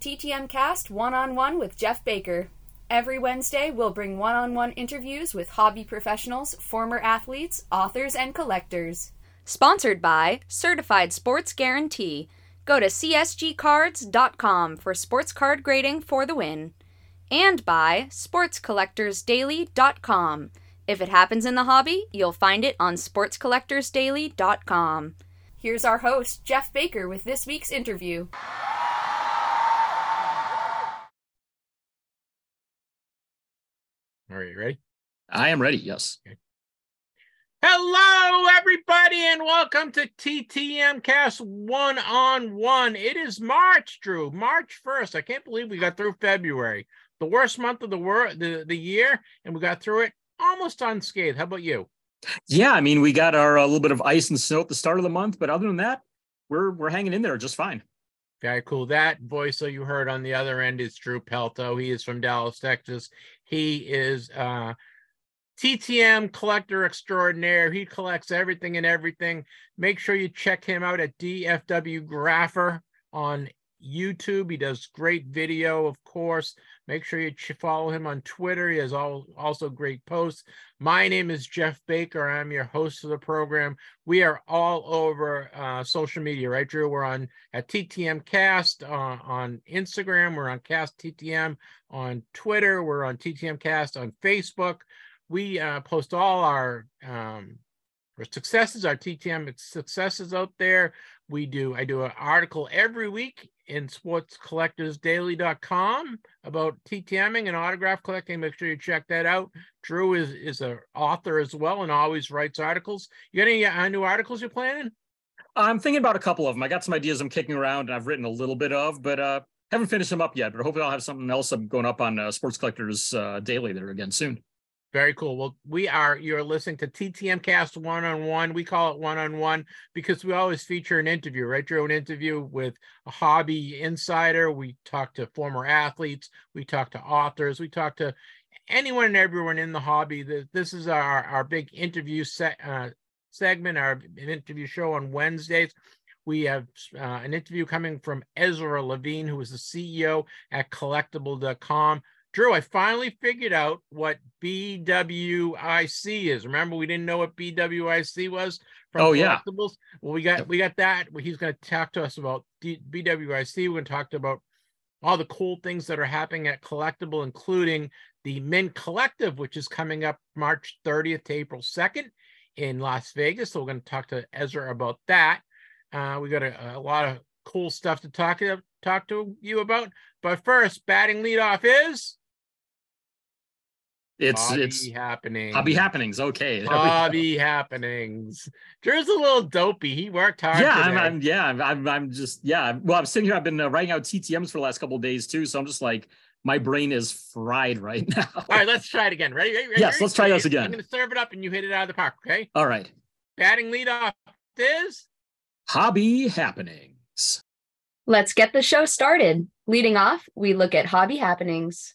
TTM Cast One on One with Jeff Baker. Every Wednesday, we'll bring one on one interviews with hobby professionals, former athletes, authors, and collectors. Sponsored by Certified Sports Guarantee. Go to csgcards.com for sports card grading for the win. And by sportscollectorsdaily.com. If it happens in the hobby, you'll find it on sportscollectorsdaily.com. Here's our host, Jeff Baker, with this week's interview. All right, you ready? I am ready. Yes. Okay. Hello, everybody, and welcome to TTM Cast One on One. It is March, Drew. March first. I can't believe we got through February, the worst month of the world, the, the year, and we got through it almost unscathed. How about you? Yeah, I mean, we got our a little bit of ice and snow at the start of the month, but other than that, we're we're hanging in there just fine. Very cool. That voice that you heard on the other end is Drew Pelto. He is from Dallas, Texas. He is uh, TTM collector extraordinaire. He collects everything and everything. Make sure you check him out at DFW Grapher on YouTube. He does great video, of course. Make sure you follow him on Twitter. He has all, also great posts. My name is Jeff Baker. I'm your host of the program. We are all over uh, social media, right, Drew? We're on at TTM Cast uh, on Instagram. We're on Cast TTM on Twitter. We're on TTM Cast on Facebook. We uh, post all our um, our successes, our TTM successes out there. We do, I do an article every week in sportscollectorsdaily.com about TTMing and autograph collecting. Make sure you check that out. Drew is is an author as well and always writes articles. You got any uh, new articles you're planning? I'm thinking about a couple of them. I got some ideas I'm kicking around and I've written a little bit of, but uh haven't finished them up yet. But hopefully I'll have something else I'm going up on uh, Sports Collectors uh, Daily there again soon. Very cool. Well, we are, you're listening to TTM Cast one on one. We call it one on one because we always feature an interview, right? Drew, an interview with a hobby insider. We talk to former athletes, we talk to authors, we talk to anyone and everyone in the hobby. This is our, our big interview set, uh, segment, our interview show on Wednesdays. We have uh, an interview coming from Ezra Levine, who is the CEO at collectable.com. Drew, I finally figured out what BWIC is. Remember, we didn't know what BWIC was from oh, yeah. Well, we got we got that. He's going to talk to us about BWIC. We're going to talk about all the cool things that are happening at Collectable, including the Mint Collective, which is coming up March 30th to April 2nd in Las Vegas. So we're going to talk to Ezra about that. Uh, we got a, a lot of cool stuff to talk to talk to you about. But first, batting leadoff is it's hobby it's happening. Hobby happenings. Okay. Hobby happenings. Drew's a little dopey. He worked hard. Yeah, I'm, I'm, yeah, I'm, I'm just yeah. Well, I'm sitting here. I've been uh, writing out TTM's for the last couple of days too. So I'm just like my brain is fried right now. All right, let's try it again. Ready? ready, ready yes, let's try this again. I'm going to serve it up and you hit it out of the park. Okay. All right. Batting leadoff is hobby happenings. Let's get the show started. Leading off, we look at hobby happenings.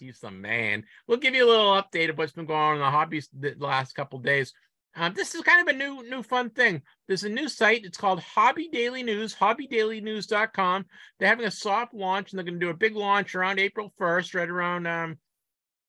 he's the man. We'll give you a little update of what's been going on in the hobbies the last couple days. Um, this is kind of a new, new fun thing. There's a new site. It's called Hobby Daily News, hobbydailynews.com. They're having a soft launch and they're going to do a big launch around April 1st, right around um,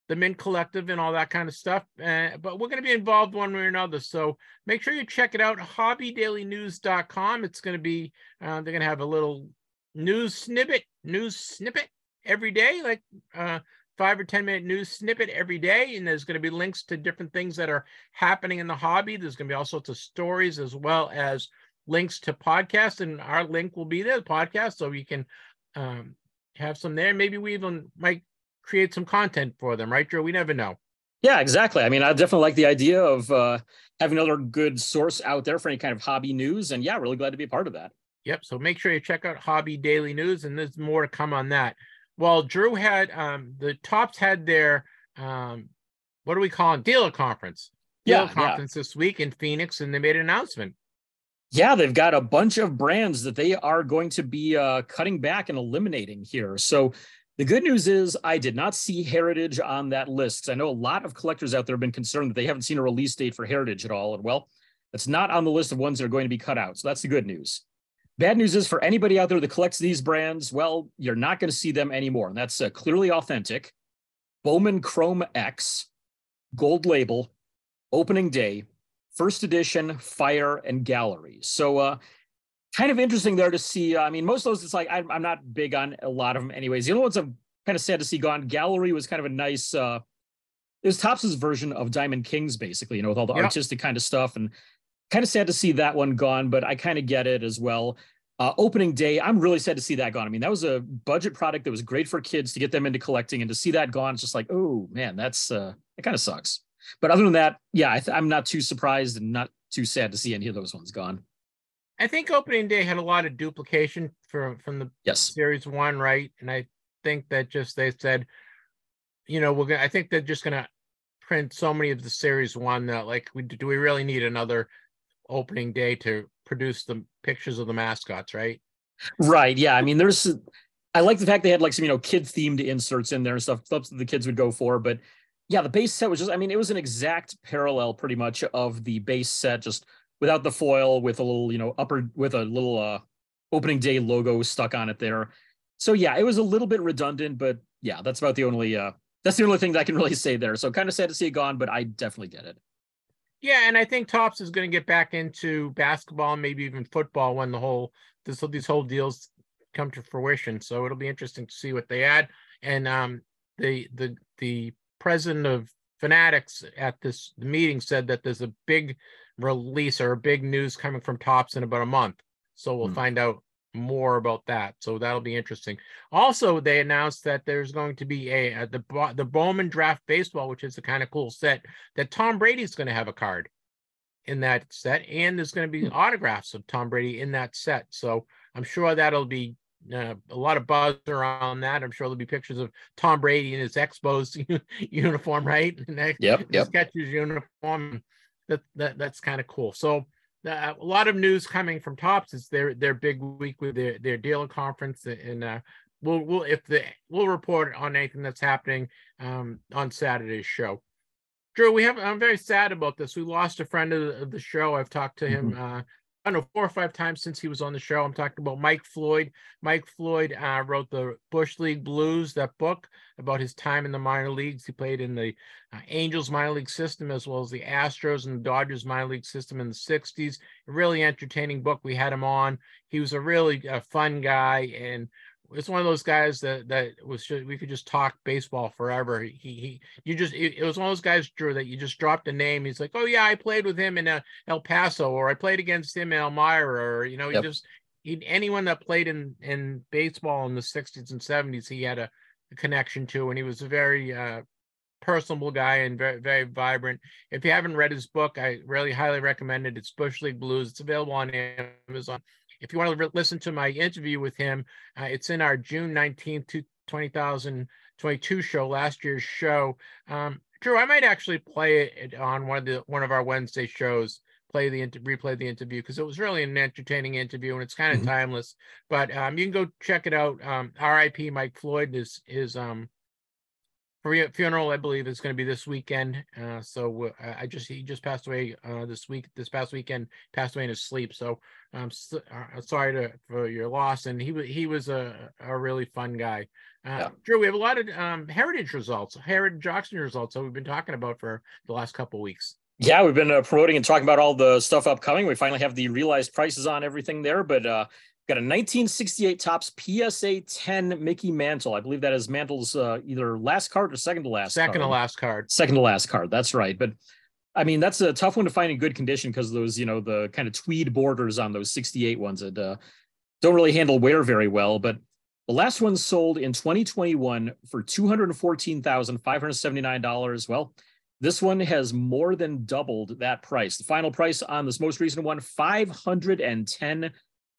the Mint Collective and all that kind of stuff. Uh, but we're going to be involved one way or another. So make sure you check it out, hobbydailynews.com. It's going to be, uh, they're going to have a little news snippet, news snippet every day, like uh, five or 10 minute news snippet every day. And there's going to be links to different things that are happening in the hobby. There's going to be all sorts of stories as well as links to podcasts. And our link will be there, the podcast. So you can um, have some there. Maybe we even might create some content for them, right, Joe? We never know. Yeah, exactly. I mean, I definitely like the idea of uh, having another good source out there for any kind of hobby news. And yeah, really glad to be a part of that. Yep. So make sure you check out Hobby Daily News, and there's more to come on that. Well, Drew had um, the Topps had their um, what do we call it? Dealer conference. Dealer Yeah, conference this week in Phoenix, and they made an announcement. Yeah, they've got a bunch of brands that they are going to be uh, cutting back and eliminating here. So the good news is I did not see Heritage on that list. I know a lot of collectors out there have been concerned that they haven't seen a release date for Heritage at all. And well, it's not on the list of ones that are going to be cut out. So that's the good news. Bad news is for anybody out there that collects these brands, well, you're not going to see them anymore. And that's uh, clearly authentic. Bowman Chrome X, Gold Label, Opening Day, First Edition, Fire, and Gallery. So, uh, kind of interesting there to see. I mean, most of those, it's like I'm, I'm not big on a lot of them, anyways. The only ones I'm kind of sad to see gone. Gallery was kind of a nice. uh It was Topps' version of Diamond Kings, basically, you know, with all the artistic kind of stuff, and kind of sad to see that one gone. But I kind of get it as well. Uh, opening day, I'm really sad to see that gone. I mean, that was a budget product that was great for kids to get them into collecting, and to see that gone, it's just like, oh man, that's uh, it kind of sucks. But other than that, yeah, I th- I'm not too surprised and not too sad to see any of those ones gone. I think opening day had a lot of duplication from from the Yes. series one, right? And I think that just they said, you know, we're gonna. I think they're just gonna print so many of the series one that like, we do we really need another opening day to produce the pictures of the mascots, right? Right. Yeah. I mean, there's, I like the fact they had like some, you know, kid themed inserts in there and stuff, stuff that the kids would go for. But yeah, the base set was just, I mean, it was an exact parallel pretty much of the base set, just without the foil, with a little, you know, upper, with a little uh opening day logo stuck on it there. So yeah, it was a little bit redundant, but yeah, that's about the only, uh, that's the only thing that I can really say there. So kind of sad to see it gone, but I definitely get it. Yeah, and I think Topps is going to get back into basketball, maybe even football when the whole this these whole deals come to fruition. So it'll be interesting to see what they add. And um, the the the president of Fanatics at this meeting said that there's a big release or a big news coming from Topps in about a month. So we'll Hmm. find out more about that. So that'll be interesting. Also, they announced that there's going to be a, a the the Bowman Draft Baseball, which is a kind of cool set that Tom Brady's going to have a card in that set, and there's going to be autographs of Tom Brady in that set. So I'm sure that'll be uh, a lot of buzz around that. I'm sure there'll be pictures of Tom Brady in his Expos uniform, right? And that- Yep, yep. Skechers uniform. That that that's kind of cool. So uh, a lot of news coming from Topps. It's their their big week with their their dealer conference, and uh, we'll we'll if the we'll report on anything that's happening um, on Saturday's show. Drew, we have. I'm very sad about this. We lost a friend of the, of the show. I've talked to him. Uh, I don't know four or five times since he was on the show. I'm talking about Mike Floyd. Mike Floyd uh, wrote the Bush League Blues, that book about his time in the minor leagues. He played in the uh, Angels minor league system as well as the Astros and the Dodgers minor league system in the 60s. A really entertaining book. We had him on. He was a really uh, fun guy and it's one of those guys that that was just, we could just talk baseball forever. He he you just it, it was one of those guys Drew that you just dropped a name. He's like, oh yeah, I played with him in uh, El Paso, or I played against him in Elmira, or you know, Yep. he just he, anyone that played in in baseball in the 60s and 70s, he had a, a connection to, and he was a very uh, personable guy and very very vibrant. If you haven't read his book, I really highly recommend it. It's Bush League Blues. It's available on Amazon. If you want to re- listen to my interview with him, uh, it's in our June 19th, to 2022 show, last year's show. Um, Drew, I might actually play it on one of the one of our Wednesday shows. Play the inter- replay the interview because it was really an entertaining interview and it's kind of Mhm. timeless. But um, you can go check it out. Um, R.I.P. Mike Floyd is is um funeral I believe is going to be this weekend. Uh, so I just he just passed away uh, this week. This past weekend passed away in his sleep. So I'm s- uh, sorry to for your loss. And he was he was a a really fun guy. Uh, Yeah. Drew, we have a lot of um, heritage results, heritage auction results that we've been talking about for the last couple of weeks. Yeah, we've been uh, promoting and talking about all the stuff upcoming. We finally have the realized prices on everything there, but uh, got a 1968 Topps PSA 10 Mickey Mantle. I believe that is Mantle's uh, either last card or second to last. Second to last card. Second to last card. That's right. But I mean, that's a tough one to find in good condition because those, you know, the kind of tweed borders on those 68 ones that uh, don't really handle wear very well. But the last one sold in 2021 for $214,579. Well, this one has more than doubled that price. The final price on this most recent one,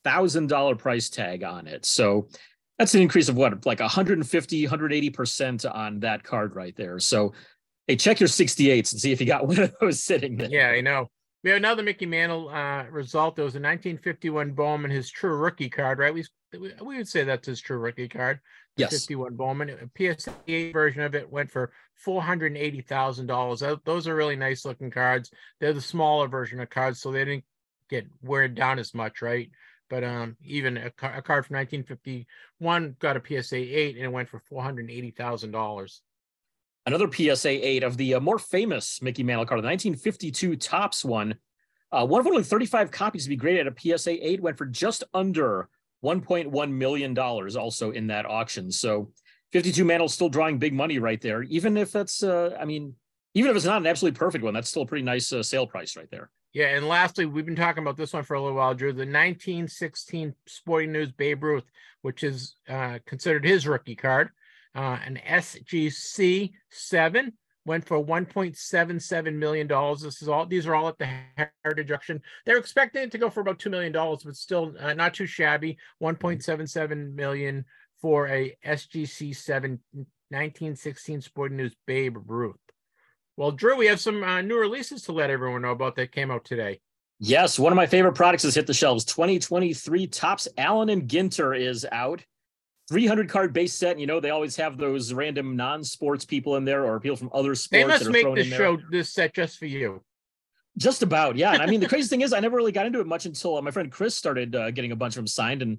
thousand dollar price tag on it. So that's an increase of what, like 150, 180 percent on that card right there. So hey, check your 68s and see if you got one of those sitting there. Yeah, I know. We have another Mickey Mantle uh, result. There was a 1951 Bowman, his true rookie card, right? We we would say that's his true rookie card. Yes. 51 Bowman. A PSA version of it went for $480,000. Those are really nice looking cards. They're the smaller version of cards, so they didn't get wear down as much, right? But um, even a, a card from 1951 got a PSA 8 and it went for $480,000. Another PSA 8 of the uh, more famous Mickey Mantle card, the 1952 Topps one. Uh, one of only 35 copies to be graded at a PSA 8 went for just under $1.1 million also in that auction. So 52 Mantle still drawing big money right there. Even if that's, uh, I mean, even if it's not an absolutely perfect one, that's still a pretty nice uh, sale price right there. Yeah, and lastly, we've been talking about this one for a little while, Drew. The 1916 Sporting News Babe Ruth, which is uh, considered his rookie card, uh, an SGC seven went for 1.77 million dollars. This is all; these are all at the Heritage auction. They're expecting it to go for about two million dollars, but still uh, not too shabby. 1.77 million for a SGC seven 1916 Sporting News Babe Ruth. Well, Drew, we have some uh, new releases to let everyone know about that came out today. Yes, one of my favorite products has hit the shelves. 2023 Topps Allen and Ginter is out. 300 card base set. You know, they always have those random non sports people in there or people from other sports. They must make this show, this set just for you. Just about, yeah. And I mean, the crazy thing is, I never really got into it much until uh, my friend Chris started uh, getting a bunch of them signed. And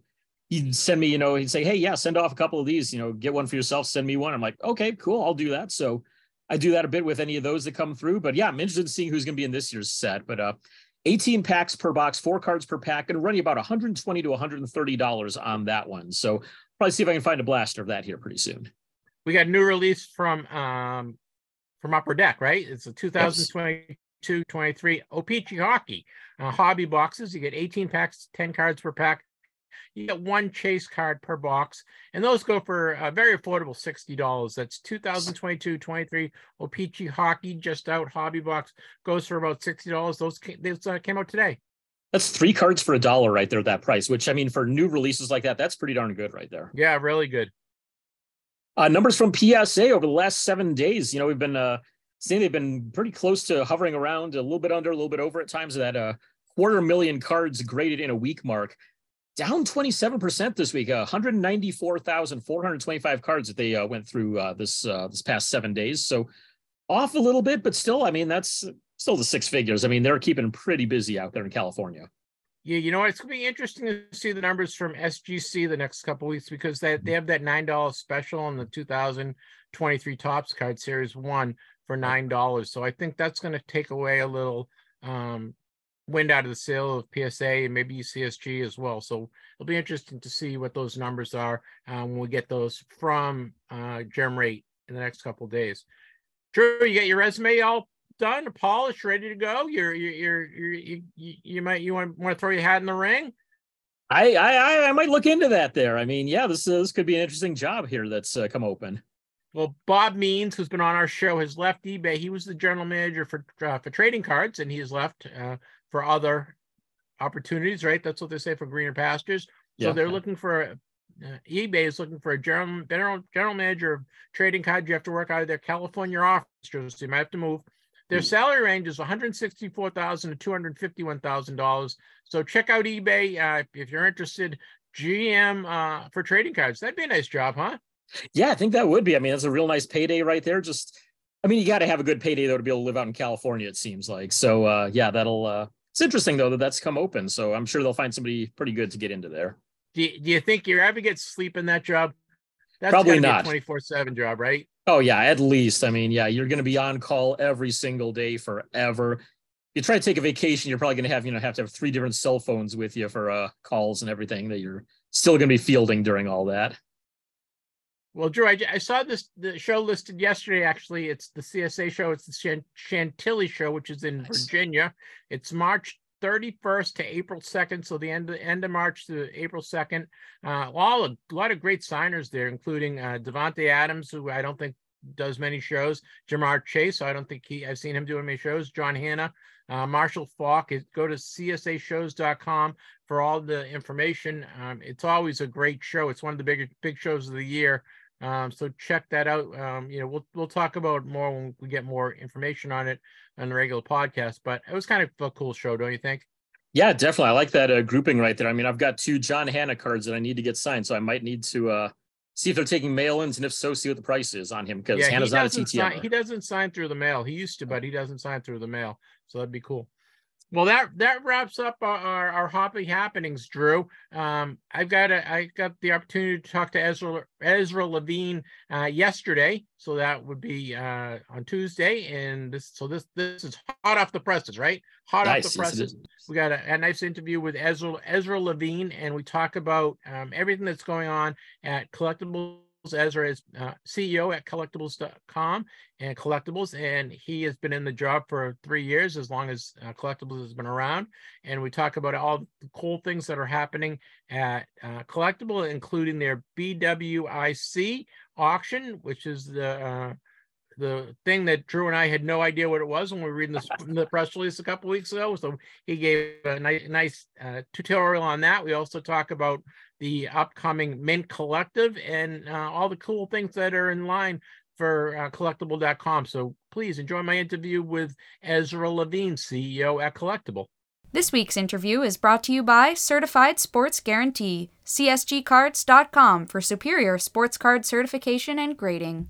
he'd send me, you know, he'd say, Hey, yeah, send off a couple of these, you know, get one for yourself, send me one. I'm like, okay, cool, I'll do that. So I do that a bit with any of those that come through. But yeah, I'm interested in seeing who's going to be in this year's set. But uh, 18 packs per box, four cards per pack, and run you about 120 to 130 dollars on that one. So probably see if I can find a blaster of that here pretty soon. We got a new release from um from Upper Deck, right? It's a 2022 23 O-Pee-Chee Hockey uh, hobby boxes. You get 18 packs, 10 cards per pack. You get one chase card per box, and those go for a very affordable $60. That's 2022 23 O-Pee-Chee Hockey just out hobby box goes for about $60. Those came, those, uh, came out today. That's three cards for a dollar right there at that price, which I mean, for new releases like that, that's pretty darn good right there. Yeah, really good. Uh, numbers from PSA over the last seven days, you know, we've been uh, seeing they've been pretty close to hovering around a little bit under, a little bit over at times that uh, quarter million cards graded in a week mark down 27% this week, uh, 194,425 cards that they uh, went through uh, this uh, this past seven days. So off a little bit, but still, I mean, that's still the six figures. I mean, they're keeping pretty busy out there in California. Yeah, you know? It's gonna be interesting to see the numbers from SGC the next couple weeks because they they have that nine dollars special on the 2023 Topps card series one for nine dollars. So I think that's gonna take away a little um wind out of the sail of PSA and maybe CSG as well. So it'll be interesting to see what those numbers are um, when we get those from uh, Gem Rate in the next couple days. Drew, you got your resume all done, polished, ready to go. You're you're you're, you're you, you might you want want to throw your hat in the ring. I I I might look into that there. I mean, yeah, this this could be an interesting job here that's uh, come open. Well, Bob Means, who's been on our show, has left eBay. He was the general manager for uh, for trading cards, and he has left uh, for other opportunities, right? That's what they say for greener pastures. So yeah. they're looking for uh, eBay is looking for a general general general manager of trading cards. You have to work out of their California office, so you might have to move. Their mm. salary range is one hundred sixty-four thousand to two hundred fifty-one thousand dollars. So check out eBay uh, if you're interested. GM uh, for trading cards. That'd be a nice job, huh? Yeah, I think that would be. I mean, that's a real nice payday right there. Just, I mean, you got to have a good payday though to be able to live out in California. It seems like. So, uh, yeah, that'll uh, it's interesting though that that's come open, so I'm sure they'll find somebody pretty good to get into there. Do you, do you think you're ever get sleep in that job? That's Probably not. Twenty four seven job, right? Oh yeah, at least. I mean, yeah, you're going to be on call every single day forever. You try to take a vacation, you're probably going to have you know have to have three different cell phones with you for uh, calls and everything that you're still going to be fielding during all that. Well, Drew, I, I, saw this the show listed yesterday. Actually, it's the CSA show. It's the Chantilly show, which is in nice. Virginia. It's March 31st to April 2nd, so the end of, end of March to April 2nd. Uh, all a, lot of great signers there, including uh, Davante Adams, who I don't think does many shows. Ja'Marr Chase, I don't think he I've seen him doing many shows. John Hannah, uh, Marshall Faulk. Go to csashows.com for all the information. Um, it's always a great show. It's one of the big big shows of the year. Um, so check that out. Um, you know, we'll we'll talk about more when we get more information on it on the regular podcast. But it was kind of a cool show, don't you think? Yeah, definitely. I like that uh, grouping right there. I mean, I've got two John Hannah cards that I need to get signed, so I might need to uh, see if they're taking mail-ins, and if so, see what the price is on him because yeah, Hannah's not a TTM. Sign, he doesn't sign through the mail. He used to, but he doesn't sign through the mail, so that'd be cool. Well, that that wraps up our, our, our hoppy happenings, Drew. Um, I've got a, I got the opportunity to talk to Ezra Ezra Levine uh, yesterday, so that would be uh, on Tuesday, and this so this this is hot off the presses, right? Hot nice. off the presses. We got a, a, nice interview with Ezra Ezra Levine, and we talk about um, everything that's going on at Collectables Ezra is uh, CEO at collectables.com and collectables, and he has been in the job for three years, as long as uh, collectables has been around. And we talk about all the cool things that are happening at uh, collectable, including their BWIC auction, which is the uh, the thing that Drew and I had no idea what it was when we were reading the, the press release a couple weeks ago. So he gave a nice, nice uh, tutorial on that. We also talk about the upcoming Mint Collective and uh, all the cool things that are in line for uh, collectable.com. So please enjoy my interview with Ezra Levine, CEO at Collectable. This week's interview is brought to you by Certified Sports Guarantee, CSGcards.com for superior sports card certification and grading.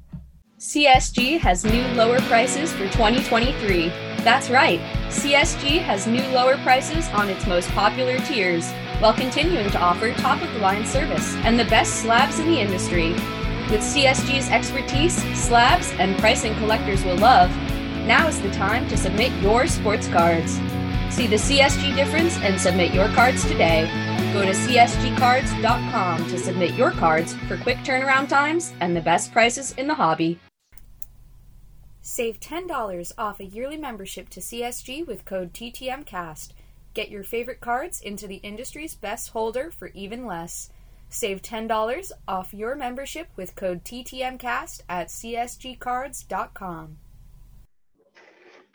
CSG has new lower prices for 2023. That's right, CSG has new lower prices on its most popular tiers, while continuing to offer top of the line service and the best slabs in the industry. With CSG's expertise, slabs, and pricing collectors will love, now is the time to submit your sports cards. See the CSG difference and submit your cards today. Go to csgcards.com to submit your cards for quick turnaround times and the best prices in the hobby. Save $10 off a yearly membership to CSG with code TTMcast. Get your favorite cards into the industry's best holder for even less. Save $10 off your membership with code TTMcast at csgcards.com.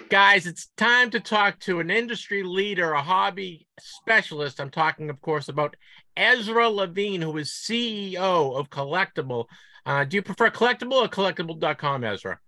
Guys, it's time to talk to an industry leader, a hobby specialist. I'm talking, of course, about Ezra Levine, who is CEO of Collectable. Uh, do you prefer Collectable or collectable.com, Ezra?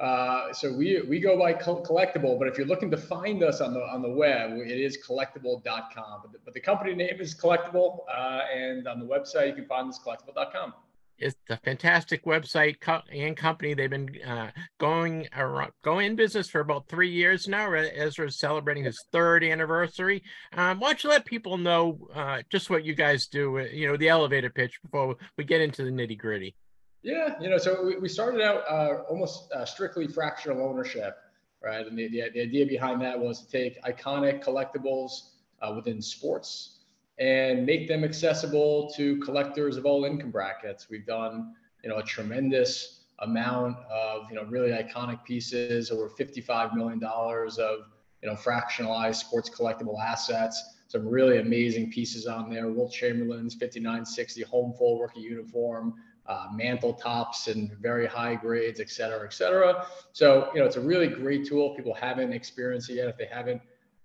Uh, so we we go by collectable, but if you're looking to find us on the on the web, it is collectable.com. But the, but the company name is Collectable, uh, and on the website you can find us collectable.com. It's a fantastic website and company. They've been uh, going around, going in business for about three years now. Ezra is celebrating his third anniversary. Um, why don't you let people know uh, just what you guys do? Uh, you know, the elevator pitch before we get into the nitty gritty. Yeah, you know, so we, started out uh, almost uh, strictly fractional ownership, right? And the, the, the, idea behind that was to take iconic collectibles uh, within sports and make them accessible to collectors of all income brackets. We've done, you know, a tremendous amount of, you know, really iconic pieces, over $55 million of, you know, fractionalized sports collectible assets. Some really amazing pieces on there. Wilt Chamberlain's 5960 home full rookie uniform uh, mantle Topps and very high grades, et cetera, et cetera. So, you know, it's a really great tool. People haven't experienced it yet. If they haven't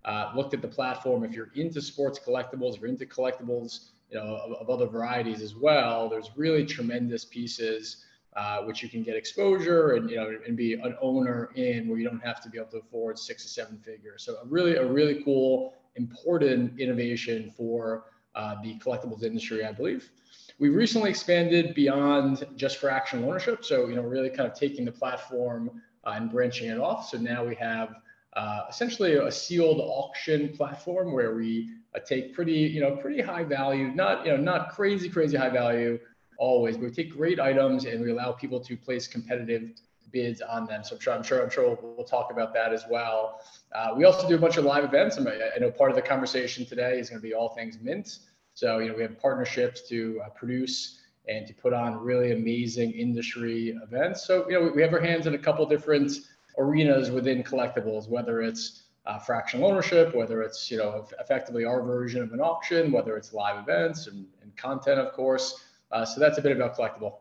uh, looked at the platform, if you're into sports collectibles, if you're into collectibles, you know, of, of other varieties as well, there's really tremendous pieces uh, which you can get exposure and, you know, and be an owner in where you don't have to be able to afford six or seven figures. So a really, a really cool, important innovation for uh, the collectibles industry, I believe. We recently expanded beyond just fractional ownership. So, you know, really kind of taking the platform uh, and branching it off. So now we have uh, essentially a sealed auction platform where we uh, take pretty, you know, pretty high value, not, you know, not crazy, crazy high value always, but we take great items and we allow people to place competitive bids on them. So I'm sure, I'm sure, I'm sure we'll, we'll talk about that as well. Uh, we also do a bunch of live events. I, I know part of the conversation today is going to be all things mint. So, you know, we have partnerships to uh, produce and to put on really amazing industry events. So, you know, we have our hands in a couple different arenas within collectibles, whether it's uh, fractional ownership, whether it's, you know, effectively our version of an auction, whether it's live events and, and content, of course. Uh, so that's a bit about collectable.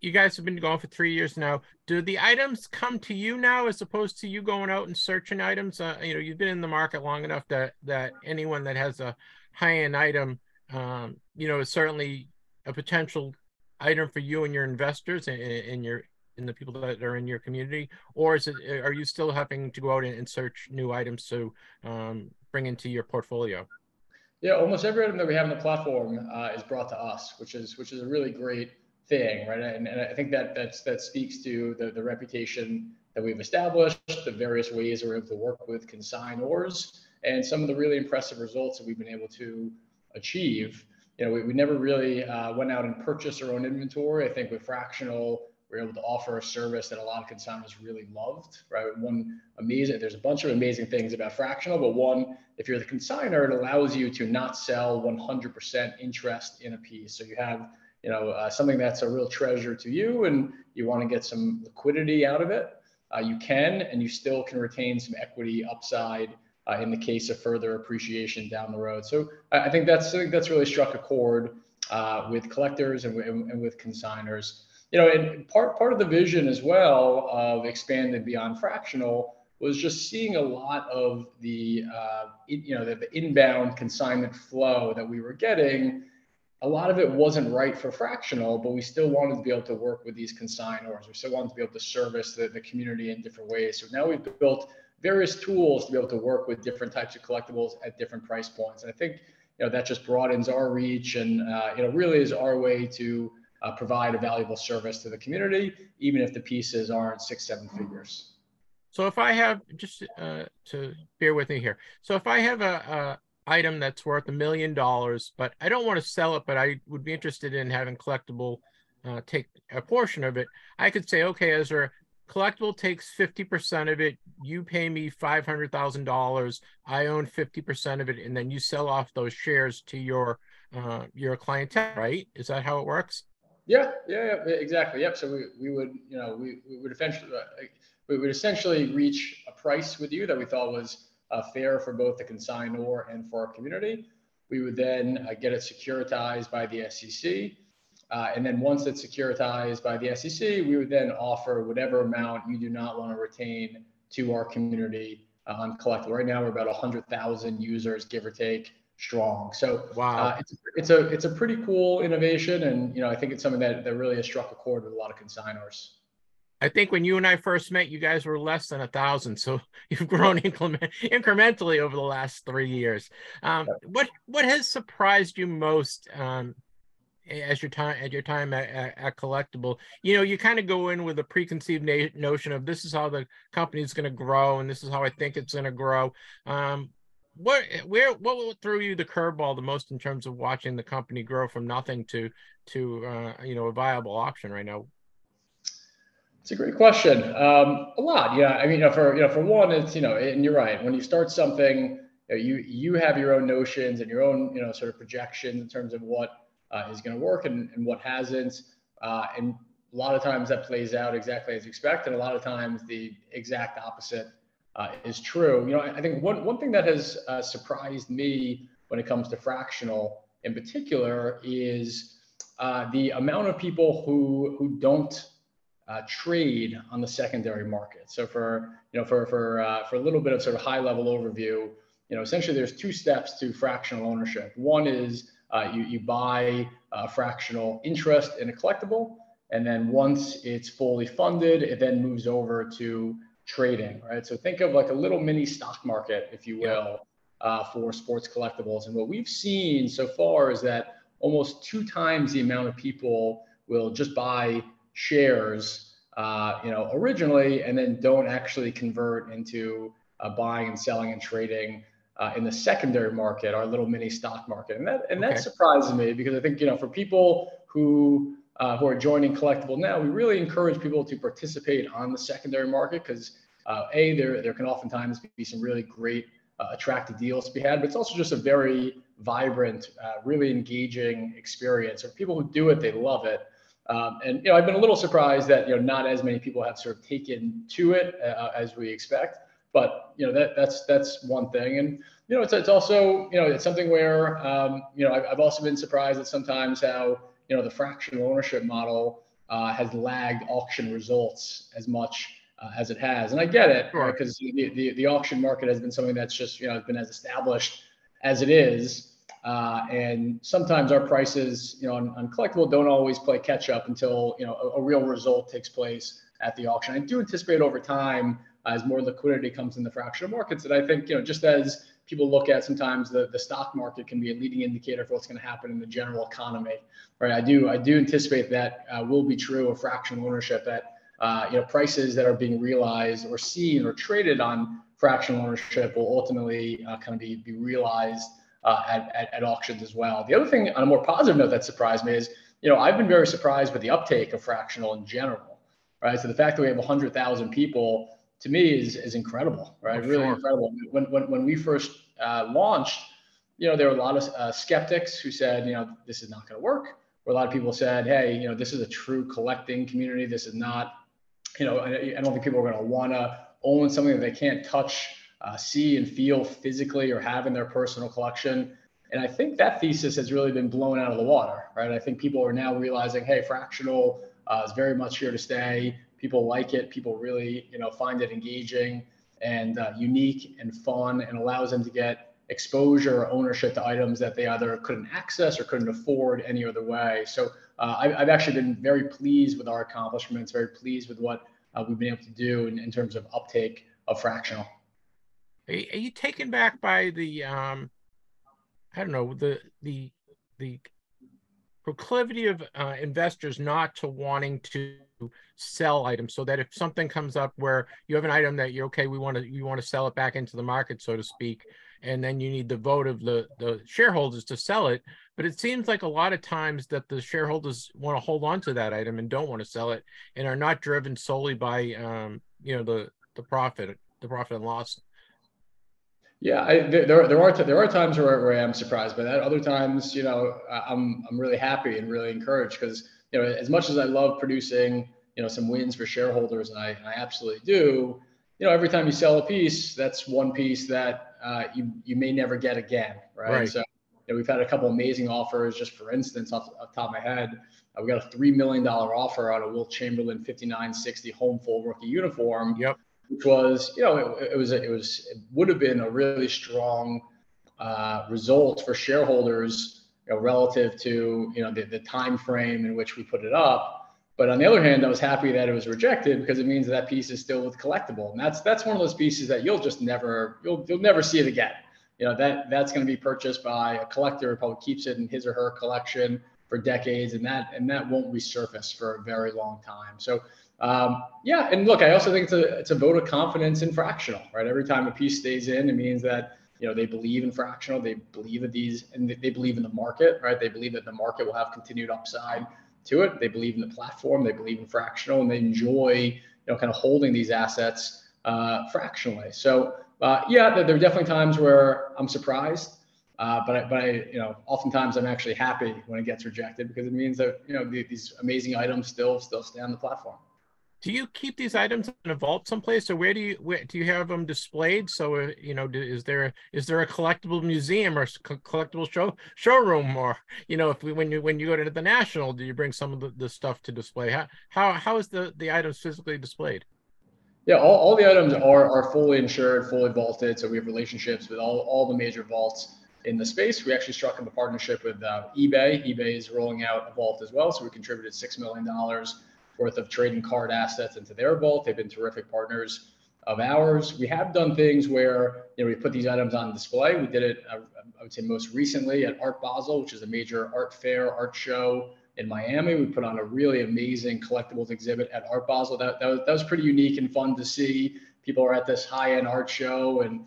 you guys have been going for three years now. Do the items come to you now as opposed to you going out and searching items? Uh, you know, you've been in the market long enough that that anyone that has a high end item, um, you know, is certainly a potential item for you and your investors and, and your in the people that are in your community, or is it are you still having to go out and search new items to um, bring into your portfolio? Yeah, almost every item that we have on the platform uh, is brought to us, which is which is a really great thing, right? And, and I think that that's that speaks to the, the reputation that we've established, the various ways we're able to work with consignors, and some of the really impressive results that we've been able to achieve. You know, we, we never really uh, went out and purchased our own inventory. I think with fractional, we we're able to offer a service that a lot of consignors really loved, right? One amazing, there's a bunch of amazing things about fractional, but one, if you're the consignor, it allows you to not sell 100% interest in a piece. So you have you know, uh, something that's a real treasure to you and you want to get some liquidity out of it, uh, you can, and you still can retain some equity upside uh, in the case of further appreciation down the road. So I, think that's that's really struck a chord uh, with collectors and, and, and, with consigners. You know, and part part of the vision as well of expanding beyond fractional was just seeing a lot of the uh, you know the, the inbound consignment flow that we were getting a lot of it wasn't right for fractional, but we still wanted to be able to work with these consignors. We still wanted to be able to service the, the community in different ways. So now we've built various tools to be able to work with different types of collectibles at different price points. And I think you know that just broadens our reach and uh, you know really is our way to uh, provide a valuable service to the community, even if the pieces aren't six, seven figures. So if I have just uh, to bear with me here, so if I have a, item that's worth a million dollars, but I don't want to sell it, but I would be interested in having collectable uh, take a portion of it. I could say, okay, Ezra, collectable takes 50% of it. You pay me $500,000. I own 50% of it. And then you sell off those shares to your, uh, your clientele, right? Is that how it works? Yeah, yeah, yeah exactly. Yep. So we, we would, you know, we, we would eventually, uh, we would essentially reach a price with you that we thought was uh, fair for both the consignor and for our community. We would then uh, get it securitized by the SEC. Uh, and then once it's securitized by the SEC, we would then offer whatever amount you do not want to retain to our community uh, on collectable. Right now, we're about 100,000 users, give or take, strong. So wow. Uh, it's, it's, a, it's a pretty cool innovation. And, you know, I think it's something that, that really has struck a chord with a lot of consignors. I think when you and I first met, you guys were less than a thousand. So you've grown increment, incrementally over the last three years. Um, what what has surprised you most um, as your time at your time at, at, at collectable? You know, you kind of go in with a preconceived na- notion of this is how the company is going to grow, and this is how I think it's going to grow. Um, what where what threw you the curveball the most in terms of watching the company grow from nothing to to uh, you know a viable option right now? It's a great question. Um, a lot, yeah. I mean, you know, for you know, for one, it's you know, and you're right. When you start something, you know, you, you have your own notions and your own you know sort of projections in terms of what uh, is going to work and, and what hasn't. Uh, and a lot of times that plays out exactly as expected. and a lot of times the exact opposite uh, is true. You know, I, I, think one one thing that has uh, surprised me when it comes to fractional, in particular, is uh, the amount of people who who don't uh, trade on the secondary market. So for you know for for uh, for a little bit of sort of high level overview, you know essentially there's two steps to fractional ownership. One is uh, you you buy a fractional interest in a collectible, and then once it's fully funded, it then moves over to trading. Right. So think of like a little mini stock market, if you will, uh, for sports collectibles. And what we've seen so far is that almost two times the amount of people will just buy shares, uh, you know, originally, and then don't actually convert into uh, buying and selling and trading uh, in the secondary market, our little mini stock market, and that and okay. that surprises me because I think you know for people who uh, who are joining collectable now, we really encourage people to participate on the secondary market because uh, a there there can oftentimes be some really great uh, attractive deals to be had, but it's also just a very vibrant, really engaging experience. For people who do it, they love it. Um, and you know, I've been a little surprised that you know not as many people have sort of taken to it uh, as we expect. But you know that that's that's one thing, and you know it's it's also you know it's something where um, you know I've, I've also been surprised at sometimes how you know the fractional ownership model uh, has lagged auction results as much uh, as it has. And I get it because right, the, the, the, auction market has been something that's just, you know, has been as established as it is. Uh, and sometimes our prices, you know, on, on, collectable don't always play catch up until, you know, a, a, real result takes place at the auction. I do anticipate over time as more liquidity comes in the fractional markets And I think, you know, just as people look at sometimes the, the stock market can be a leading indicator for what's going to happen in the general economy, right? I do, I do anticipate that uh, will be true of fractional ownership that, uh, you know, prices that are being realized or seen or traded on fractional ownership will ultimately uh, kind of be, be realized uh, at, at, at auctions as well. The other thing on a more positive note that surprised me is, you know, I've been very surprised with the uptake of fractional in general, right? So the fact that we have 100,000 people to me is is incredible, right? Oh, really sure. incredible. When, when when we first uh, launched, you know, there were a lot of uh, skeptics who said, you know, this is not going to work. Or a lot of people said, hey, you know, this is a true collecting community. This is not, you know, I, I don't think people are going to want to own something that they can't touch, uh, see, and feel physically or have in their personal collection. And I think that thesis has really been blown out of the water, right? I think people are now realizing, hey, fractional uh, is very much here to stay people like it. People really, you know, find it engaging and uh, unique and fun, and allows them to get exposure or ownership to items that they either couldn't access or couldn't afford any other way. So uh, I've, I've, actually been very pleased with our accomplishments, very pleased with what uh, we've been able to do in, in, terms of uptake of fractional. Are you taken back by the, um, I don't know, the the the proclivity of uh, investors not to wanting to sell items so that if something comes up where you have an item that you're okay we want to you want to sell it back into the market so to speak and then you need the vote of the the shareholders to sell it but it seems like a lot of times that the shareholders want to hold on to that item and don't want to sell it and are not driven solely by um, you know the the profit the profit and loss yeah, I, there, there are there are times where, where I am surprised by that. Other times, you know, I'm I'm really happy and really encouraged because you know, as much as I love producing, you know, some wins for shareholders, and I, and I absolutely do, you know, every time you sell a piece, that's one piece that uh, you you may never get again, right? right. So, you know, we've had a couple amazing offers. Just for instance, off, off the top of my head, uh, we got a three million dollar offer on a Wilt Chamberlain 5960 home full rookie uniform. Yep. Which was, you know, it, it was it was it would have been a really strong uh, result for shareholders you know, relative to you know the, the time frame in which we put it up. But on the other hand, I was happy that it was rejected because it means that piece is still with collectable, and that's that's one of those pieces that you'll just never you'll you'll never see it again. You know that that's going to be purchased by a collector who probably keeps it in his or her collection for decades, and that and that won't resurface for a very long time. So um, yeah, and look, I also think it's a it's a vote of confidence in fractional, right? Every time a piece stays in, it means that you know they believe in fractional they believe that these and they believe in the market right? They believe that the market will have continued upside to it. They believe in the platform they believe in fractional and they enjoy you know kind of holding these assets uh, fractionally. So uh, yeah there, there, are definitely times where i'm surprised uh, but I, but I, you know, oftentimes I'm actually happy when it gets rejected because it means that you know these amazing items still still stay on the platform do you keep these items in a vault someplace or where do you where do you have them displayed? So uh, you know do, is there is there a collectible museum or collectible show showroom? Or you know if we when you when you go to the national do you bring some of the, the stuff to display? How how how is the the items physically displayed? Yeah all, all the items are are fully insured fully vaulted so we have relationships with all, all the major vaults in the space. We actually struck up a partnership with uh, ebay. ebay is rolling out a vault as well so we contributed six million dollars worth of trading card assets into their vault. They've been terrific partners of ours. We have done things where you know we put these items on display. We did it, uh, I would say, most recently at Art Basel, which is a major art fair, art show in Miami. We put on a really amazing collectibles exhibit at Art Basel. That, that, was, that was pretty unique and fun to see. People are at this high-end art show and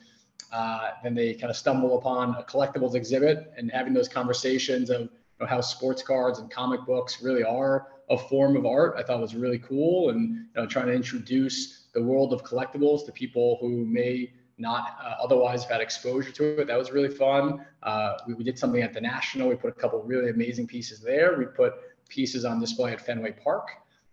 uh, then they kind of stumble upon a collectibles exhibit and having those conversations of you know, how sports cards and comic books really are a form of art I thought was really cool and you know, trying to introduce the world of collectibles to people who may not uh, otherwise have had exposure to it. That was really fun. Uh, we, we, did something at the National. We put a couple really amazing pieces there. We put pieces on display at Fenway Park.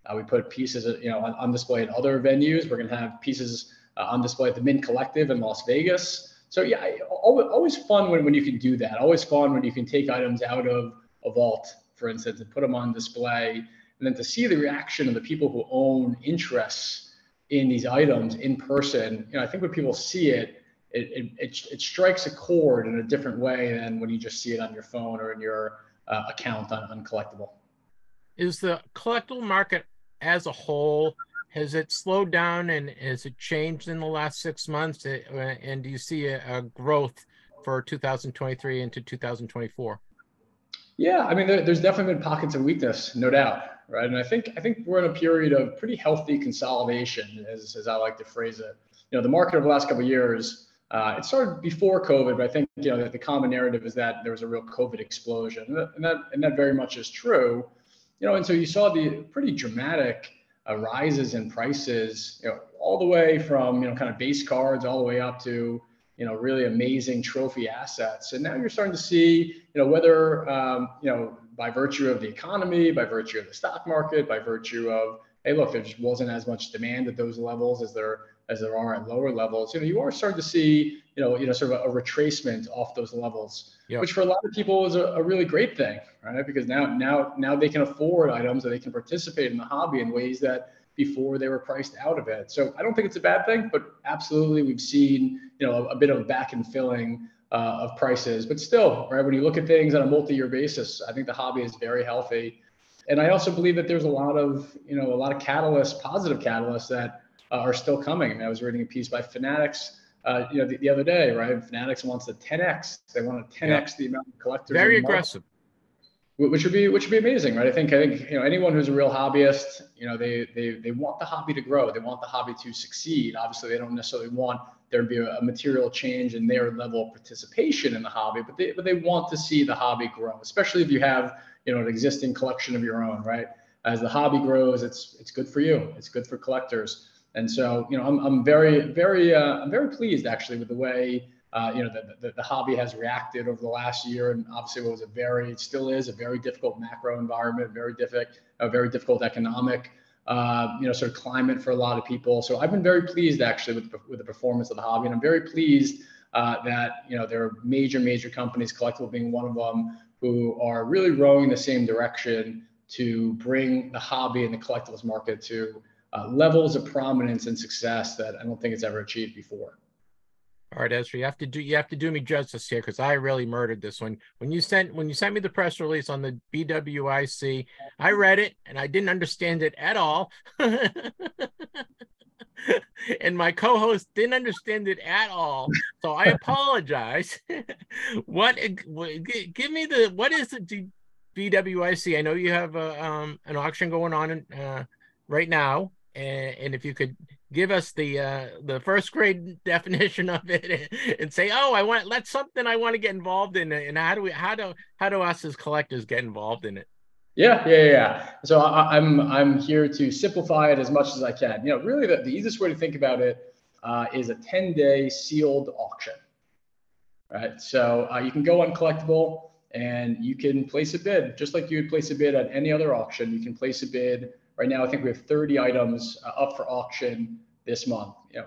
Uh, we put pieces, you know, on, on, display at other venues. We're going to have pieces uh, on display at the Mint Collective in Las Vegas. So yeah, always, always fun when, when you can do that. Always fun when you can take items out of a vault, for instance, and put them on display and then to see the reaction of the people who own interests in these items in person, you know, I think when people see it, it, it, it, strikes a chord in a different way than when you just see it on your phone or in your uh, account on, on collectable. Is the collectible market as a whole has it slowed down and has it changed in the last six months? Uh, and do you see a, a growth for 2023 into 2024? Yeah, I mean, there, there's definitely been pockets of weakness, no doubt, right? And I think I think we're in a period of pretty healthy consolidation, as, as I like to phrase it. You know, the market over the last couple of years, uh, it started before COVID, but I think you know that the common narrative is that there was a real COVID explosion, and that and that, and that very much is true. You know, and so you saw the pretty dramatic uh, rises in prices, you know, all the way from you know kind of base cards all the way up to you know really amazing trophy assets. And now you're starting to see you know whether um, you know by virtue of the economy, by virtue of the stock market, by virtue of hey look, there just wasn't as much demand at those levels as there as there are at lower levels, you know, you are starting to see, you know, you know, sort of a, a retracement off those levels, yep. which for a lot of people is a, a, really great thing, right? Because now, now, now they can afford items that they can participate in the hobby in ways that before they were priced out of it. So I don't think it's a bad thing, but absolutely we've seen, you know, a, a bit of back and filling uh, of prices, but still, right? When you look at things on a multi-year basis, I think the hobby is very healthy. And I also believe that there's a lot of, you know, a lot of catalysts, positive catalysts that uh, are still coming. I was reading a piece by Fanatics, uh, you know, the, the, other day, right? Fanatics wants a 10x. They want to 10x yeah. the amount of collectors. Very aggressive. Which would be which would be amazing, right? I think I think you know anyone who's a real hobbyist, you know, they they they want the hobby to grow. They want the hobby to succeed. Obviously, they don't necessarily want there to be a, material change in their level of participation in the hobby, but they but they want to see the hobby grow, especially if you have you know an existing collection of your own, right? As the hobby grows, it's it's good for you. It's good for collectors. And so, you know, I'm, I'm very, very, uh, I'm very pleased actually with the way, uh, you know, the, the, the, hobby has reacted over the last year. And obviously it was a very, it still is a very difficult macro environment, very difficult, a very difficult economic, uh, you know, sort of climate for a lot of people. So I've been very pleased actually with, with the performance of the hobby. And I'm very pleased uh, that, you know, there are major, major companies, Collectable being one of them, who are really rowing the same direction to bring the hobby and the collectibles market to uh, levels of prominence and success that I don't think it's ever achieved before. All right, Ezra, you have to do you have to do me justice here because I really murdered this one. When you sent when you sent me the press release on the BWIC, I read it and I didn't understand it at all. and my co-host didn't understand it at all. So I apologize. what give me the what is the BWIC? I know you have a, um, an auction going on uh, right now and, and if you could give us the uh, the first grade definition of it and say, oh, I want that's something I want to get involved in, and how do we how do how do us as collectors get involved in it? Yeah, yeah, yeah. So I, am I'm, I'm here to simplify it as much as I can. You know, really the, the easiest way to think about it uh, is a 10 day sealed auction. Right. So uh, you can go on collectable and you can place a bid just like you would place a bid at any other auction. You can place a bid Right now, I think we have 30 items uh, up for auction this month. You know,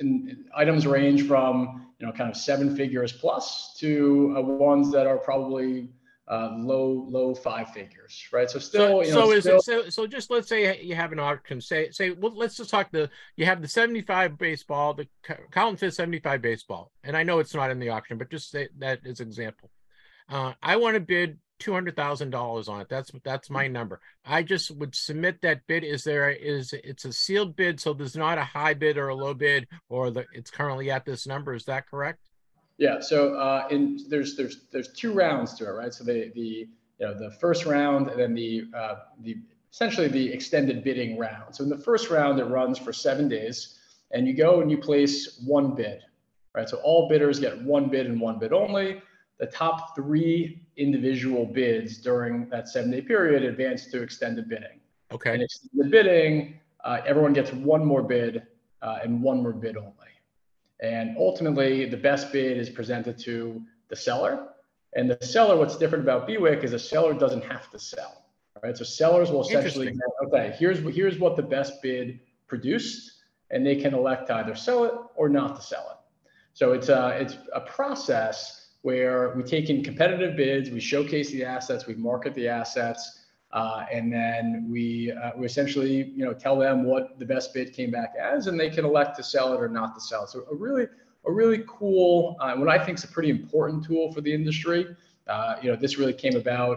and, items range from you know kind of seven figures plus to uh, ones that are probably uh, low low five figures, right? So still, so, you know, so is still... it so? So just let's say you have an auction. Say say well, let's just talk the you have the seventy five baseball, the Carlton Fisk seventy five baseball, and I know it's not in the auction, but just say that as example. Uh, I want to bid two hundred thousand dollars on it. That's that's my number. I just would submit that bid. Is there is it's a sealed bid, so there's not a high bid or a low bid, or the, it's currently at this number. Is that correct? Yeah. So uh, in there's there's there's two rounds to it, right? So the the you know the first round and then the uh, the essentially the extended bidding round. So in the first round, it runs for seven days, and you go and you place one bid, right? So all bidders get one bid and one bid only the top three individual bids during that seven day period advance to extended bidding. Okay. And extended bidding, uh, everyone gets one more bid uh, and one more bid only. And ultimately, the best bid is presented to the seller. And the seller, what's different about BWIC is a seller doesn't have to sell. Right. So sellers will essentially okay, here's here's what the best bid produced, and they can elect to either sell it or not to sell it. So it's a it's a process where we take in competitive bids, we showcase the assets, we market the assets, Uh, and then we uh, we essentially you know tell them what the best bid came back as, and they can elect to sell it or not to sell. So a really a really cool, uh, what I think is a pretty important tool for the industry. Uh, you know, this really came about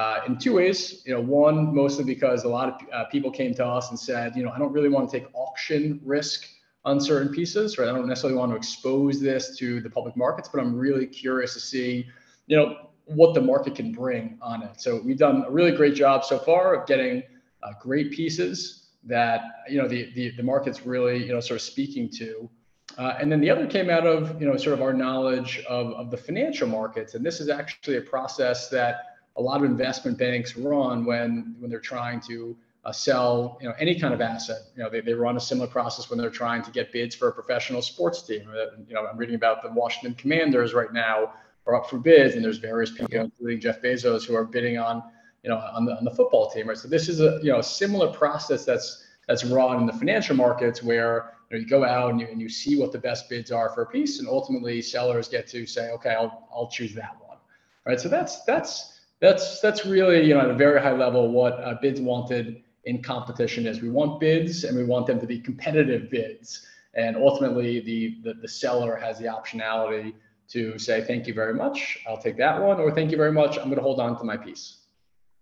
uh, in two ways. You know, one mostly because a lot of uh, people came to us and said, you know, I don't really want to take auction risk on certain pieces, right? I don't necessarily want to expose this to the public markets, but I'm really curious to see, you know, what the market can bring on it. So we've done a really great job so far of getting uh, great pieces that you know the, the the market's really you know sort of speaking to. Uh, and then the other came out of you know sort of our knowledge of, of the financial markets, and this is actually a process that a lot of investment banks run when when they're trying to uh, sell you know any kind of asset. You know they, they run a similar process when they're trying to get bids for a professional sports team. You know I'm reading about the Washington Commanders right now are up for bids, and there's various people, including Jeff Bezos, who are bidding on, you know, on the on the football team, right? So this is a you know a similar process that's that's run in the financial markets where you, know, you go out and you, and you see what the best bids are for a piece, and ultimately sellers get to say, okay, I'll I'll choose that one, right? So that's that's that's that's really you know at a very high level what uh, bids wanted in competition is. We want bids, and we want them to be competitive bids, and ultimately the the, the seller has the optionality to say, thank you very much, I'll take that one, or thank you very much, I'm going to hold on to my piece.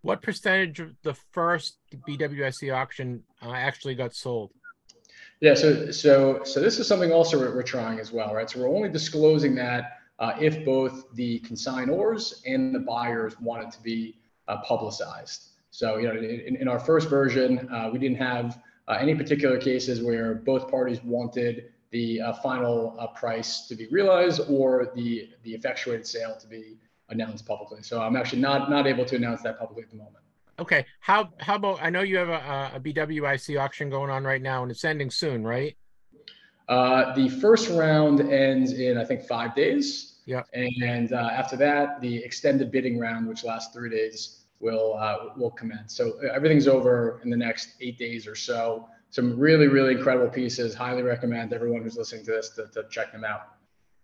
What percentage of the first BWSC auction uh, actually got sold? Yeah, so so so this is something also we're, we're trying as well, right? So we're only disclosing that uh, if both the consignors and the buyers want it to be uh, publicized. So you know, in, in our first version, uh, we didn't have uh, any particular cases where both parties wanted the uh, final uh, price to be realized or the the effectuated sale to be announced publicly. So I'm actually not not able to announce that publicly at the moment. Okay. How how about I know you have a, a BWIC auction going on right now and it's ending soon, right? Uh, the first round ends in I think five days. Yeah. And uh, after that, the extended bidding round, which lasts three days, will uh, will commence. So uh, everything's over in the next eight days or so some really, really incredible pieces. Highly recommend everyone who's listening to this to, to check them out.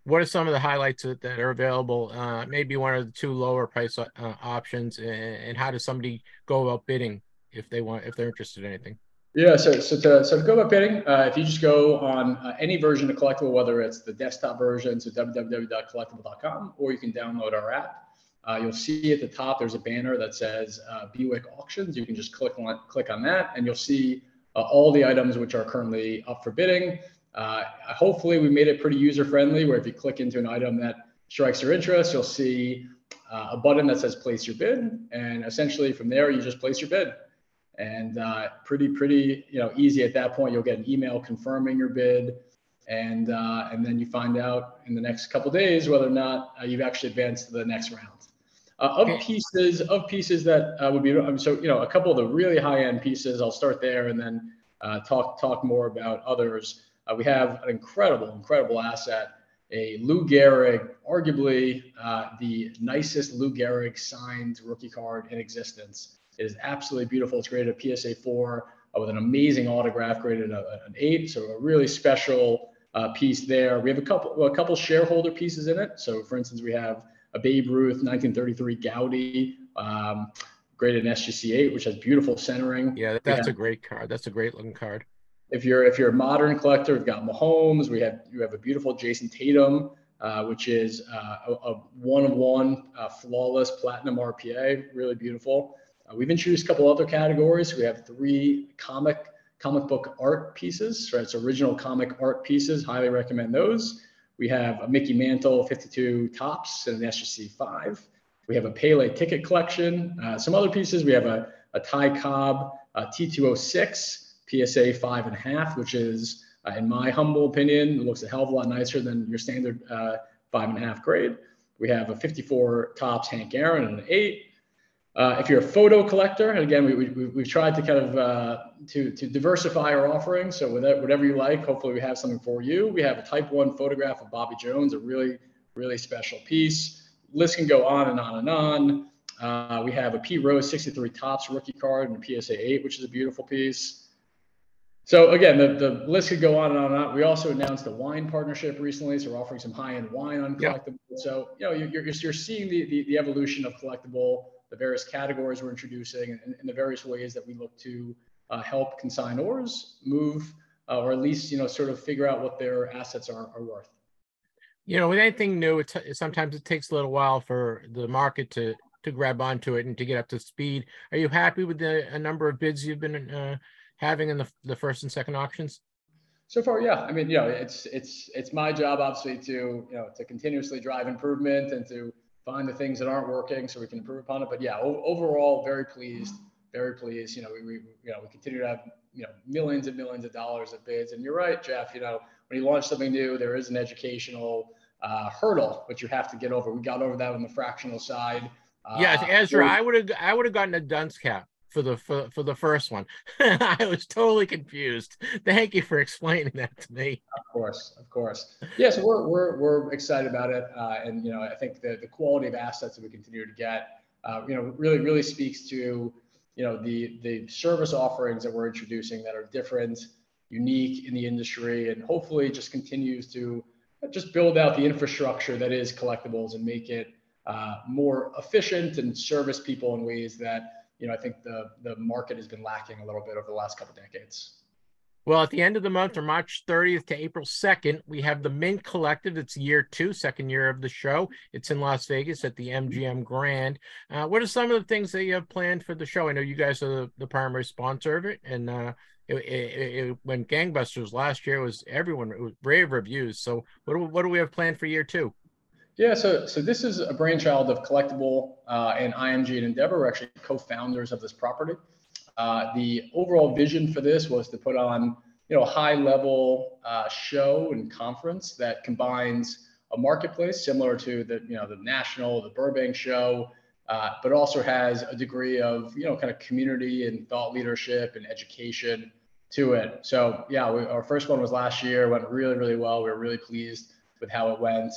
What are some of the highlights that are available? Uh, maybe one of the two lower price uh, options, and, and, how does somebody go about bidding if they want if they're interested in anything? Yeah, so so to so to go about bidding, uh, if you just go on uh, any version of Collectable, whether it's the desktop version, so www.collectable.com, or you can download our app. Uh, you'll see at the top there's a banner that says uh, BWIC auctions. You can just click on click on that, and you'll see uh, all the items which are currently up for bidding. Uh, hopefully, we made it pretty user friendly where if you click into an item that strikes your interest, you'll see uh, a button that says place your bid. And essentially, from there, you just place your bid. And uh, pretty, pretty, you know, easy at that point. You'll get an email confirming your bid, and uh, and then you find out in the next couple days whether or not uh, you've actually advanced to the next round. Uh, of pieces of pieces that uh, would be um, so you know a couple of the really high end pieces. I'll start there and then uh, talk talk more about others. Uh, we have an incredible incredible asset, a Lou Gehrig, arguably uh, the nicest Lou Gehrig signed rookie card in existence. It is absolutely beautiful. It's graded a PSA four uh, with an amazing autograph, graded a, an eight. So a really special piece there. We have a couple well, a couple shareholder pieces in it. So for instance, we have a Babe Ruth 1933 Goudey, um, graded an SGC 8, which has beautiful centering. Yeah, that's a great card. That's a great looking card. If you're if you're a modern collector, we've got Mahomes. We have you have a beautiful Jayson Tatum, uh, which is uh, a, a, one of one uh, flawless platinum RPA, really beautiful. Uh, we've introduced a couple other categories. We have three comic comic book art pieces, right? It's original comic art pieces. Highly recommend those. We have a Mickey Mantle 52 Topps and an SGC 5. We have a Pele ticket collection. Uh, some other pieces. We have a, a Ty Cobb uh, T206 PSA 5.5, which is, uh, in my humble opinion, looks a hell of a lot nicer than your standard uh, 5.5 grade. We have a 54 Topps Hank Aaron and an 8. Uh, if you're a photo collector, and again, we, we, we've tried to kind of uh, to, to diversify our offerings. So whatever you like, hopefully we have something for you. We have a type one photograph of Bobby Jones, a really, really special piece. List can go on and on and on. Uh, we have a P Rose 63 Topps rookie card and a PSA 8, which is a beautiful piece. So again, the, the list could go on and on and on. We also announced a wine partnership recently, so we're offering some high-end wine on collectable. Yep. So you know you're, you're, you're seeing the, the, the evolution of collectable the various categories we're introducing, and, and the various ways that we look to uh, help consignors move, uh, or at least you know sort of figure out what their assets are, are worth. You know, with anything new, it sometimes it takes a little while for the market to to grab onto it and to get up to speed. Are you happy with the number of bids you've been uh, having in the the first and second auctions? So far, yeah. I mean, you know, it's it's it's my job obviously to you know to continuously drive improvement and to find the things that aren't working so we can improve upon it. But yeah, o- overall, very pleased, very pleased. You know, we, we you know we continue to have you know millions and millions of dollars of bids. And you're right, Jeff. You know, when you launch something new, there is an educational uh, hurdle, but you have to get over. We got over that on the fractional side. Uh, yes, Ezra, I would have I would have gotten a dunce cap for the for, for the first one. I was totally confused. Thank you for explaining that to me. Of course, of course. Yeah, so we're we're we're excited about it, uh, and you know I think the the quality of assets that we continue to get, uh, you know, really really speaks to you know the the service offerings that we're introducing that are different, unique in the industry, and hopefully just continues to just build out the infrastructure that is collectibles and make it uh, more efficient and service people in ways that you know, I think the the market has been lacking a little bit over the last couple decades. Well, at the end of the month, from March 30th to April 2nd, we have the Mint Collective. It's year two, second year of the show. It's in Las Vegas at the MGM Grand. Uh, what are some of the things that you have planned for the show? I know you guys are the, the primary sponsor of it, and uh, it, it, it, when gangbusters last year was everyone it was rave reviews. So, what do, what do we have planned for year two? Yeah, so so this is a brainchild of Collectable uh, and IMG and Endeavor. We're actually co-founders of this property. Uh, the overall vision for this was to put on you know a high-level uh, show and conference that combines a marketplace similar to the you know the national, the Burbank show, uh, but also has a degree of you know kind of community and thought leadership and education to it. So yeah, we, our first one was last year, went really really well. We were really pleased with how it went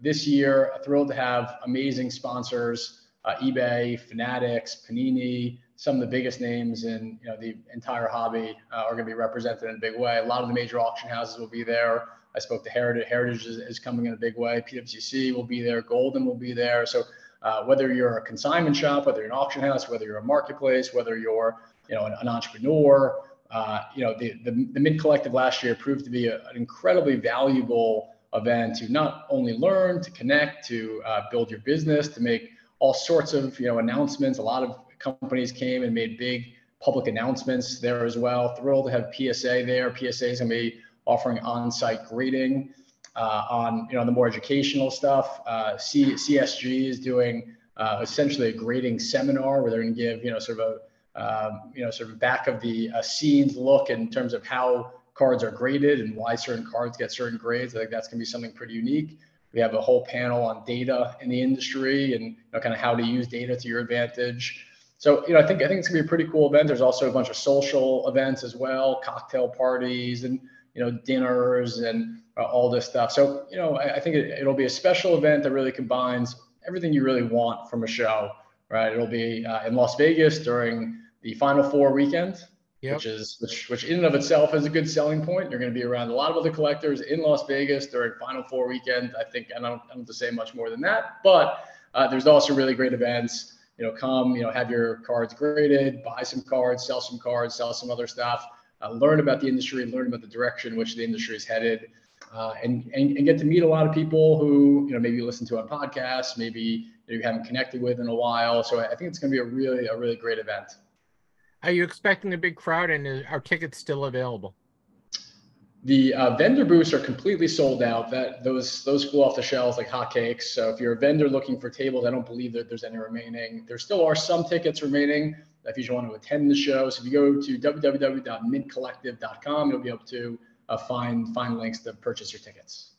this year, thrilled to have amazing sponsors, uh, eBay, Fanatics, Panini, some of the biggest names in you know the entire hobby uh, are going to be represented in a big way. A lot of the major auction houses will be there. I spoke to Heritage. Heritage is, is coming in a big way. PWCC will be there. Goldin will be there. So uh, whether you're a consignment shop, whether you're an auction house, whether you're a marketplace, whether you're you know an, an entrepreneur, uh, you know the, the the Mint Collective last year proved to be a, an incredibly valuable event to not only learn, to connect, to uh, build your business, to make all sorts of you know announcements. A lot of companies came and made big public announcements there as well. Thrilled to have PSA there. PSA is going to be offering on-site grading uh, on you know the more educational stuff. Uh, C- CSG is doing uh, essentially a grading seminar where they're going to give you know sort of a um, you know sort of back of the uh, scenes look in terms of how cards are graded and why certain cards get certain grades. I think that's going to be something pretty unique. We have a whole panel on data in the industry and you know, kind of how to use data to your advantage. So, you know, I think I think it's gonna be a pretty cool event. There's also a bunch of social events as well, cocktail parties and you know dinners and uh, all this stuff. So, you know, I, I think it, will be a special event that really combines everything you really want from a show. Right? It'll be uh, in Las Vegas during the Final Four weekend yep. which is which which in and of itself is a good selling point. You're going to be around a lot of other collectors in Las Vegas during Final Four weekend. I think I don't, I don't have to say much more than that, but uh, there's also really great events. You know, come, you know, have your cards graded, buy some cards, sell some cards, sell some other stuff, uh, learn about the industry, learn about the direction in which the industry is headed, uh, and, and, and get to meet a lot of people who you know maybe listen to on podcasts, maybe you haven't connected with in a while. So I think it's going to be a really a really great event. Are you expecting a big crowd and are tickets still available? The uh, vendor booths are completely sold out. That those those flew off the shelves like hotcakes. So if you're a vendor looking for tables, I don't believe that there's any remaining. There still are some tickets remaining if you just want to attend the show. So if you go to www.mintcollective.com, you'll be able to uh, find find links to purchase your tickets.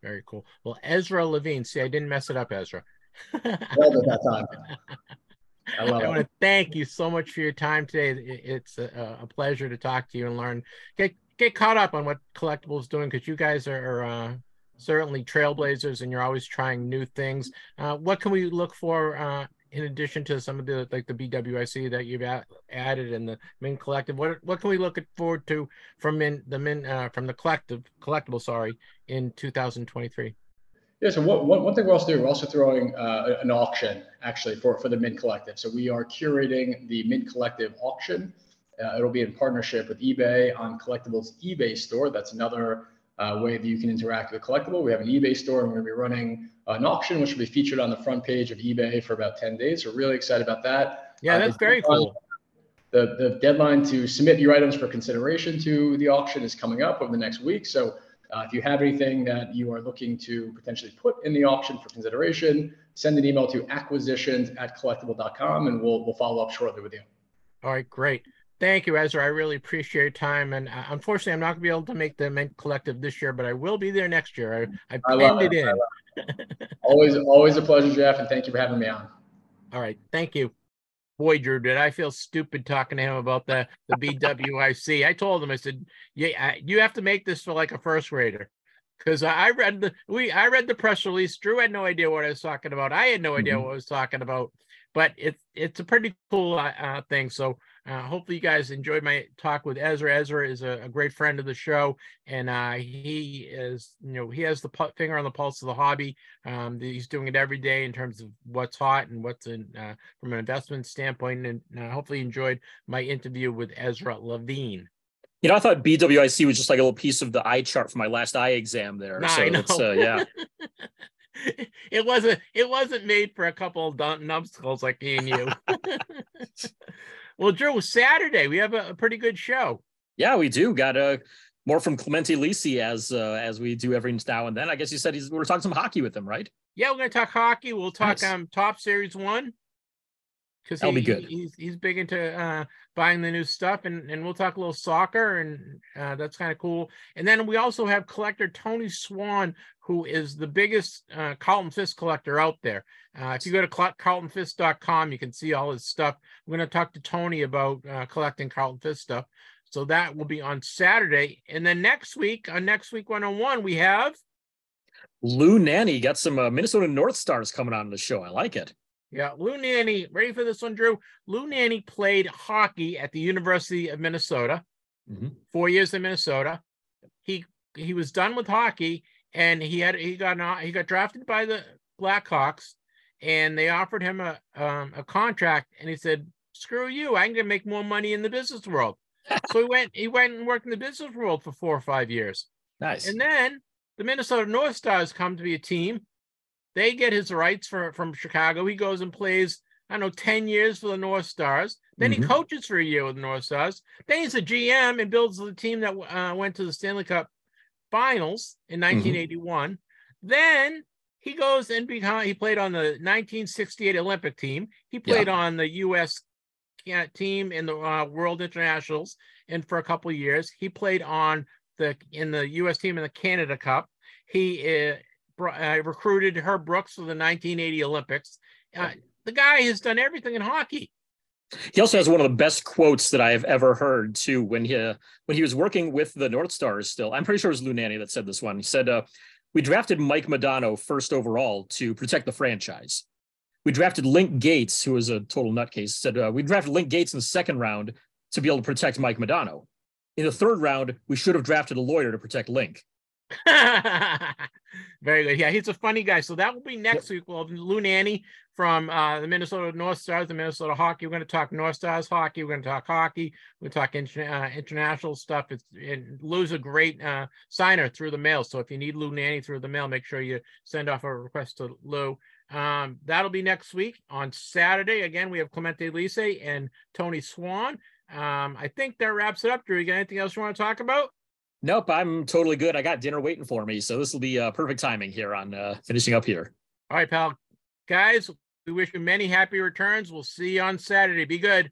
Very cool. Well, Ezra Levine. See, I didn't mess it up, Ezra. well, at that time. I, I want to thank you so much for your time today. It's a, a, pleasure to talk to you and learn. Get get caught up on what Collectable is doing because you guys are uh, certainly trailblazers and you're always trying new things. Uh, what can we look for uh, in addition to some of the like the BWIC that you've added in the Mint Collective? What what can we look forward to from Min the Min uh, from the collective collectable? Sorry, in 2023. Yeah, so what, one, one thing we're also doing, we're also throwing uh, an auction actually for, for the Mint Collective. So we are curating the Mint Collective auction. Uh, it'll be in partnership with eBay on Collectables eBay store. That's another uh, way that you can interact with a Collectable. We have an eBay store and we're going to be running an auction, which will be featured on the front page of eBay for about 10 days. We're really excited about that. Yeah, uh, that's very cool. The, the deadline to submit your items for consideration to the auction is coming up over the next week. So uh, if you have anything that you are looking to potentially put in the auction for consideration, send an email to acquisitions at collectable.com and we'll, we'll follow up shortly with you. All right, great. Thank you, Ezra. I really appreciate your time. And uh, unfortunately, I'm not going to be able to make the Mint Collective this year, but I will be there next year. I, I, I it, it in. always, always a pleasure, Jeff. And thank you for having me on. All right. Thank you boy, Drew, did I feel stupid talking to him about the the BWIC? I told him, I said, yeah, you have to make this for like a first grader. Because I read the we I read the press release. Drew had no idea what I was talking about. I had no idea mm-hmm. what I was talking about. But it's it's a pretty cool uh, uh thing. So uh, hopefully, you guys enjoyed my talk with Ezra. Ezra is a, a great friend of the show, and uh, he is, you know, he has the pu- finger on the pulse of the hobby. Um, he's doing it every day in terms of what's hot and what's in uh, from an investment standpoint. And uh, hopefully, you enjoyed my interview with Ezra Levine. You know, I thought BWIC was just like a little piece of the eye chart for my last eye exam there. Nah, so it's uh, yeah. it wasn't it wasn't made for a couple of numbskulls like me and you. Well, Drew, Saturday we have a, a pretty good show. Yeah, we do. Got a uh, more from Clemente Lisi as uh, as we do every now and then. I guess you said he's we are talking some hockey with him, right? Yeah, we're gonna talk hockey. We'll talk nice. um Topps Series One because that'll he, be good. He's he's big into uh, buying the new stuff, and and we'll talk a little soccer, and uh, that's kind of cool. And then we also have collector Tony Swan, who is the biggest uh, Carlton Fisk collector out there. Uh, if you go to carltonfisk.com, you can see all his stuff. I'm going to talk to Tony about uh, collecting Carlton Fisk stuff. So that will be on Saturday, and then next week on next week one on one we have. Lou Nanne got some uh, Minnesota North Stars coming on the show. I like it. Yeah, Lou Nanne, ready for this one, Drew? Lou Nanne played hockey at the University of Minnesota, mm-hmm. four years in Minnesota. He he was done with hockey, and he had he got he got drafted by the Blackhawks, and they offered him a um, a contract, and he said, "Screw you! I'm gonna make more money in the business world." so he went he went and worked in the business world for four or five years. Nice. And then the Minnesota North Stars come to be a team they get his rights for, from Chicago. He goes and plays, I don't know, 10 years for the North Stars. Then mm-hmm. he coaches for a year with the North Stars. Then he's a GM and builds the team that uh, went to the Stanley Cup finals in 1981. Mm-hmm. Then he goes and become, he played on the 1968 Olympic team. He played yeah. on the U.S. team in the uh, World Internationals. And for a couple years, he played on the in the U.S. team in the Canada Cup. He uh, uh, recruited Herb Brooks for the 1980 Olympics. Uh, the guy has done everything in hockey. He also has one of the best quotes that I have ever heard too. When he uh, when he was working with the North Stars, still, I'm pretty sure it was Lou Nanne that said this one. He said, uh, "We drafted Mike Modano first overall to protect the franchise. We drafted Link Gaetz, who was a total nutcase. Said uh, we drafted Link Gaetz in the second round to be able to protect Mike Modano. In the third round, we should have drafted a lawyer to protect Link." Very good. Yeah, he's a funny guy. So that will be next yep. week. We'll have Lou Nanne from uh, the Minnesota North Stars, the Minnesota Hockey. We're going to talk North Stars hockey. We're going to talk hockey. We're talk inter- uh, international stuff. It's and Lou's a great uh, signer through the mail. So if you need Lou Nanne through the mail, make sure you send off a request to Lou. Um, that'll be next week on Saturday. Again, we have Clemente Lisi and Tony Swan. Um, I think that wraps it up. Drew, you got anything else you want to talk about? Nope, I'm totally good. I got dinner waiting for me, so this will be uh, perfect timing here on uh, finishing up here. All right, pal. Guys, we wish you many happy returns. We'll see you on Saturday. Be good.